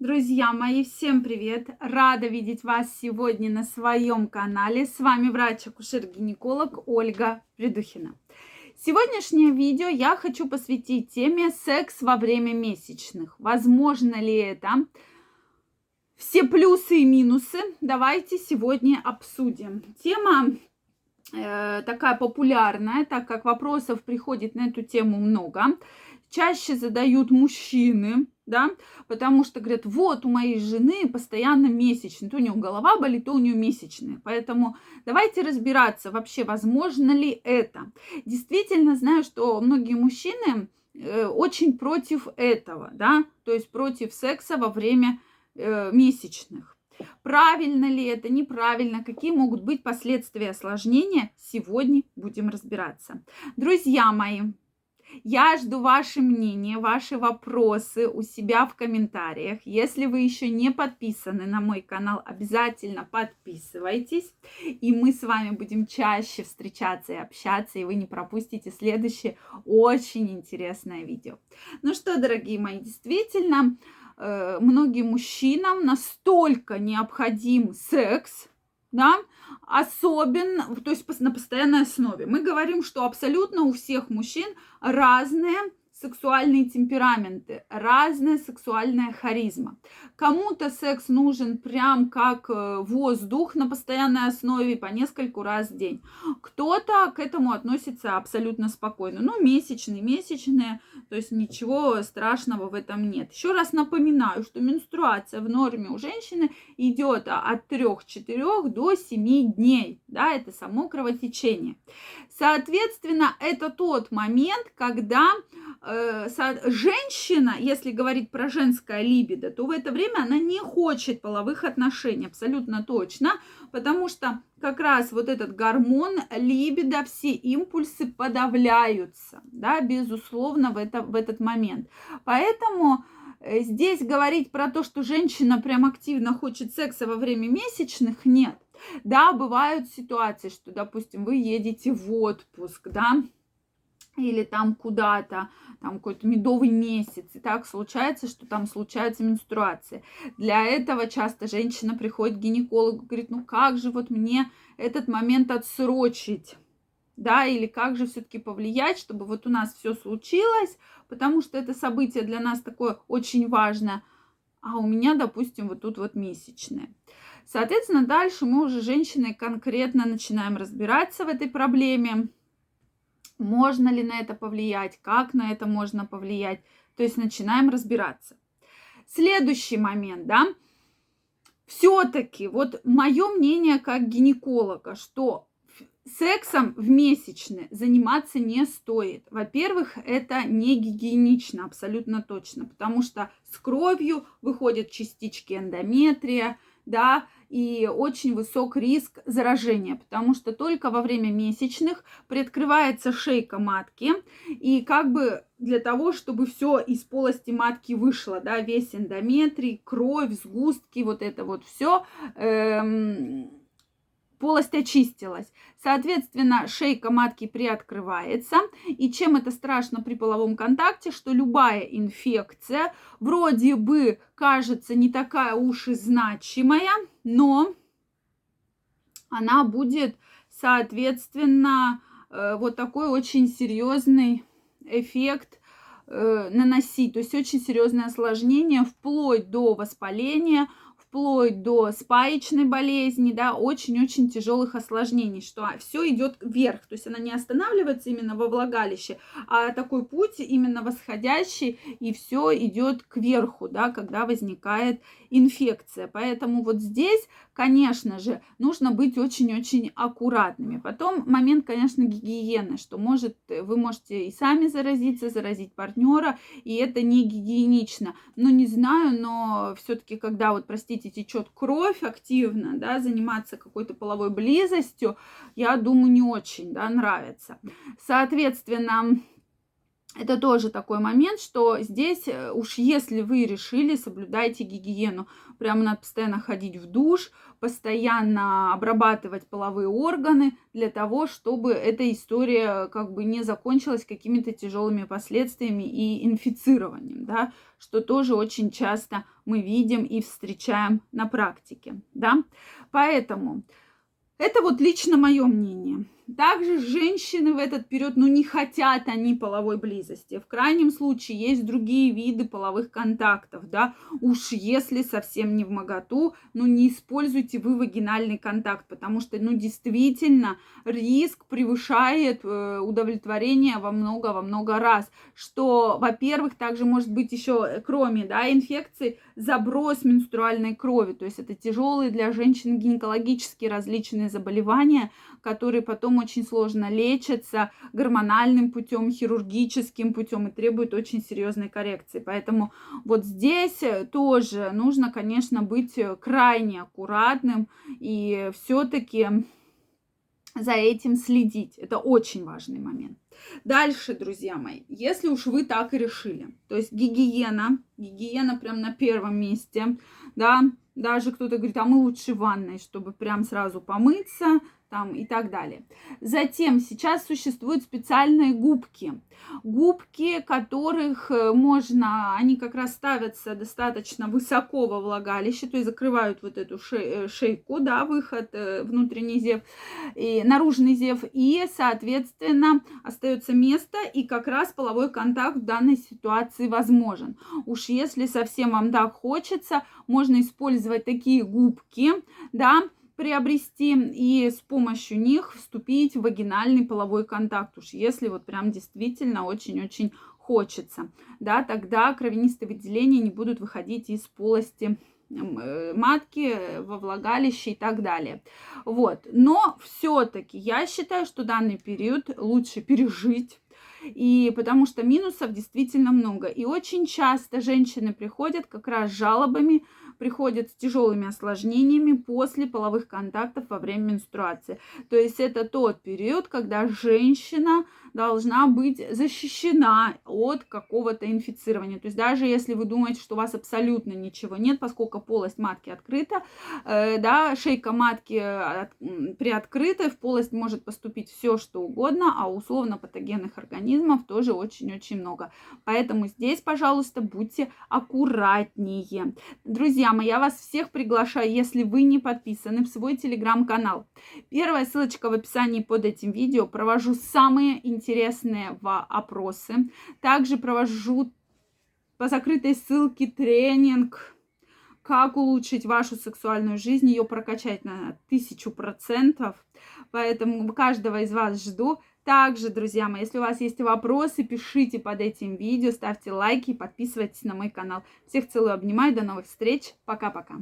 Друзья мои, всем привет! Рада видеть вас сегодня на своем канале. С вами врач-акушер-гинеколог Ольга Придухина. Сегодняшнее видео я хочу посвятить теме секс во время месячных. Возможно ли это? Все плюсы и минусы давайте сегодня обсудим. Тема э, такая популярная, так как вопросов приходит на эту тему много. Чаще задают мужчины, да, потому что говорят, вот у моей жены постоянно месячные, то у нее голова болит, то у нее месячные. Поэтому давайте разбираться вообще, возможно ли это. Действительно знаю, что многие мужчины э, очень против этого, да, то есть против секса во время э, месячных. Правильно ли это, неправильно, какие могут быть последствия осложнения, сегодня будем разбираться. Друзья мои, я жду ваше мнение, ваши вопросы у себя в комментариях. Если вы еще не подписаны на мой канал, обязательно подписывайтесь. И мы с вами будем чаще встречаться и общаться, и вы не пропустите следующее очень интересное видео. Ну что, дорогие мои, действительно, э, многим мужчинам настолько необходим секс, да, особенно, то есть на постоянной основе. Мы говорим, что абсолютно у всех мужчин разные сексуальные темпераменты, разная сексуальная харизма. Кому-то секс нужен прям как э, воздух на постоянной основе по нескольку раз в день. Кто-то к этому относится абсолютно спокойно. Ну, месячные, месячные, то есть ничего страшного в этом нет. Еще раз напоминаю, что менструация в норме у женщины идет от 3-4 до 7 дней. Да, это само кровотечение. Соответственно, это тот момент, когда э, женщина, если говорить про женское либидо, то в это время она не хочет половых отношений, абсолютно точно, потому что как раз вот этот гормон либидо, все импульсы подавляются, да, безусловно, в, это, в этот момент. Поэтому э, здесь говорить про то, что женщина прям активно хочет секса во время месячных, нет. Да, бывают ситуации, что, допустим, вы едете в отпуск, да, или там куда-то, там какой-то медовый месяц, и так случается, что там случается менструация. Для этого часто женщина приходит к гинекологу, говорит, ну как же вот мне этот момент отсрочить, да, или как же все-таки повлиять, чтобы вот у нас все случилось, потому что это событие для нас такое очень важное, а у меня, допустим, вот тут вот месячное. Соответственно, дальше мы уже женщины конкретно начинаем разбираться в этой проблеме, можно ли на это повлиять, как на это можно повлиять. То есть начинаем разбираться. Следующий момент, да, все-таки вот мое мнение как гинеколога, что сексом в месячные заниматься не стоит. Во-первых, это не гигиенично, абсолютно точно, потому что с кровью выходят частички эндометрия, да, и очень высок риск заражения, потому что только во время месячных приоткрывается шейка матки, и как бы для того, чтобы все из полости матки вышло, да, весь эндометрий, кровь, сгустки, вот это вот все, эм, полость очистилась. Соответственно, шейка матки приоткрывается. И чем это страшно при половом контакте, что любая инфекция вроде бы кажется не такая уж и значимая, но она будет, соответственно, э, вот такой очень серьезный эффект э, наносить, то есть очень серьезное осложнение вплоть до воспаления, вплоть до спаечной болезни, да, очень-очень тяжелых осложнений, что все идет вверх, то есть она не останавливается именно во влагалище, а такой путь именно восходящий, и все идет кверху, да, когда возникает инфекция. Поэтому вот здесь, конечно же, нужно быть очень-очень аккуратными. Потом момент, конечно, гигиены, что может, вы можете и сами заразиться, заразить партнера, и это не гигиенично. Ну, не знаю, но все-таки, когда вот, простите, видите, течет кровь активно, да, заниматься какой-то половой близостью, я думаю, не очень, да, нравится. Соответственно, это тоже такой момент, что здесь э, уж если вы решили, соблюдайте гигиену. Прямо надо постоянно ходить в душ, постоянно обрабатывать половые органы для того, чтобы эта история как бы не закончилась какими-то тяжелыми последствиями и инфицированием, да, что тоже очень часто мы видим и встречаем на практике, да. Поэтому это вот лично мое мнение. Также женщины в этот период, ну, не хотят они половой близости. В крайнем случае есть другие виды половых контактов, да. Уж если совсем не в моготу, ну, не используйте вы вагинальный контакт, потому что, ну, действительно, риск превышает э, удовлетворение во много, во много раз. Что, во-первых, также может быть еще, э, кроме, да, инфекции, заброс менструальной крови. То есть это тяжелые для женщин гинекологические различные заболевания, которые потом очень сложно лечатся гормональным путем, хирургическим путем и требуют очень серьезной коррекции. Поэтому вот здесь тоже нужно, конечно, быть крайне аккуратным и все-таки за этим следить. Это очень важный момент. Дальше, друзья мои, если уж вы так и решили, то есть гигиена, гигиена прям на первом месте, да, даже кто-то говорит, а мы лучше в ванной, чтобы прям сразу помыться, там и так далее. Затем сейчас существуют специальные губки. Губки, которых э, можно, они как раз ставятся достаточно высоко во влагалище, то есть закрывают вот эту э, шейку, да, выход, э, внутренний зев, и наружный зев, и, соответственно, остается место, и как раз половой контакт в данной ситуации возможен. Уж если совсем вам так хочется, можно использовать такие губки, да, приобрести и с помощью них вступить в вагинальный половой контакт, уж если вот прям действительно очень-очень хочется, да, тогда кровянистые выделения не будут выходить из полости э, матки, во влагалище и так далее. Вот. Но все-таки я считаю, что данный период лучше пережить, и потому что минусов действительно много. И очень часто женщины приходят как раз с жалобами приходят с тяжелыми осложнениями после половых контактов во время менструации. То есть это тот период, когда женщина должна быть защищена от какого-то инфицирования. То есть даже если вы думаете, что у вас абсолютно ничего нет, поскольку полость матки открыта, э, да, шейка матки от, приоткрыта, в полость может поступить все, что угодно, а условно патогенных организмов тоже очень-очень много. Поэтому здесь, пожалуйста, будьте аккуратнее. Друзья, мои, я вас всех приглашаю, если вы не подписаны, в свой телеграм-канал. Первая ссылочка в описании под этим видео. Провожу самые интересные опросы. Также провожу по закрытой ссылке тренинг как улучшить вашу сексуальную жизнь, ее прокачать на тысячу процентов. Поэтому каждого из вас жду. Также, друзья мои, если у вас есть вопросы, пишите под этим видео, ставьте лайки, подписывайтесь на мой канал. Всех целую, обнимаю, до новых встреч, пока-пока.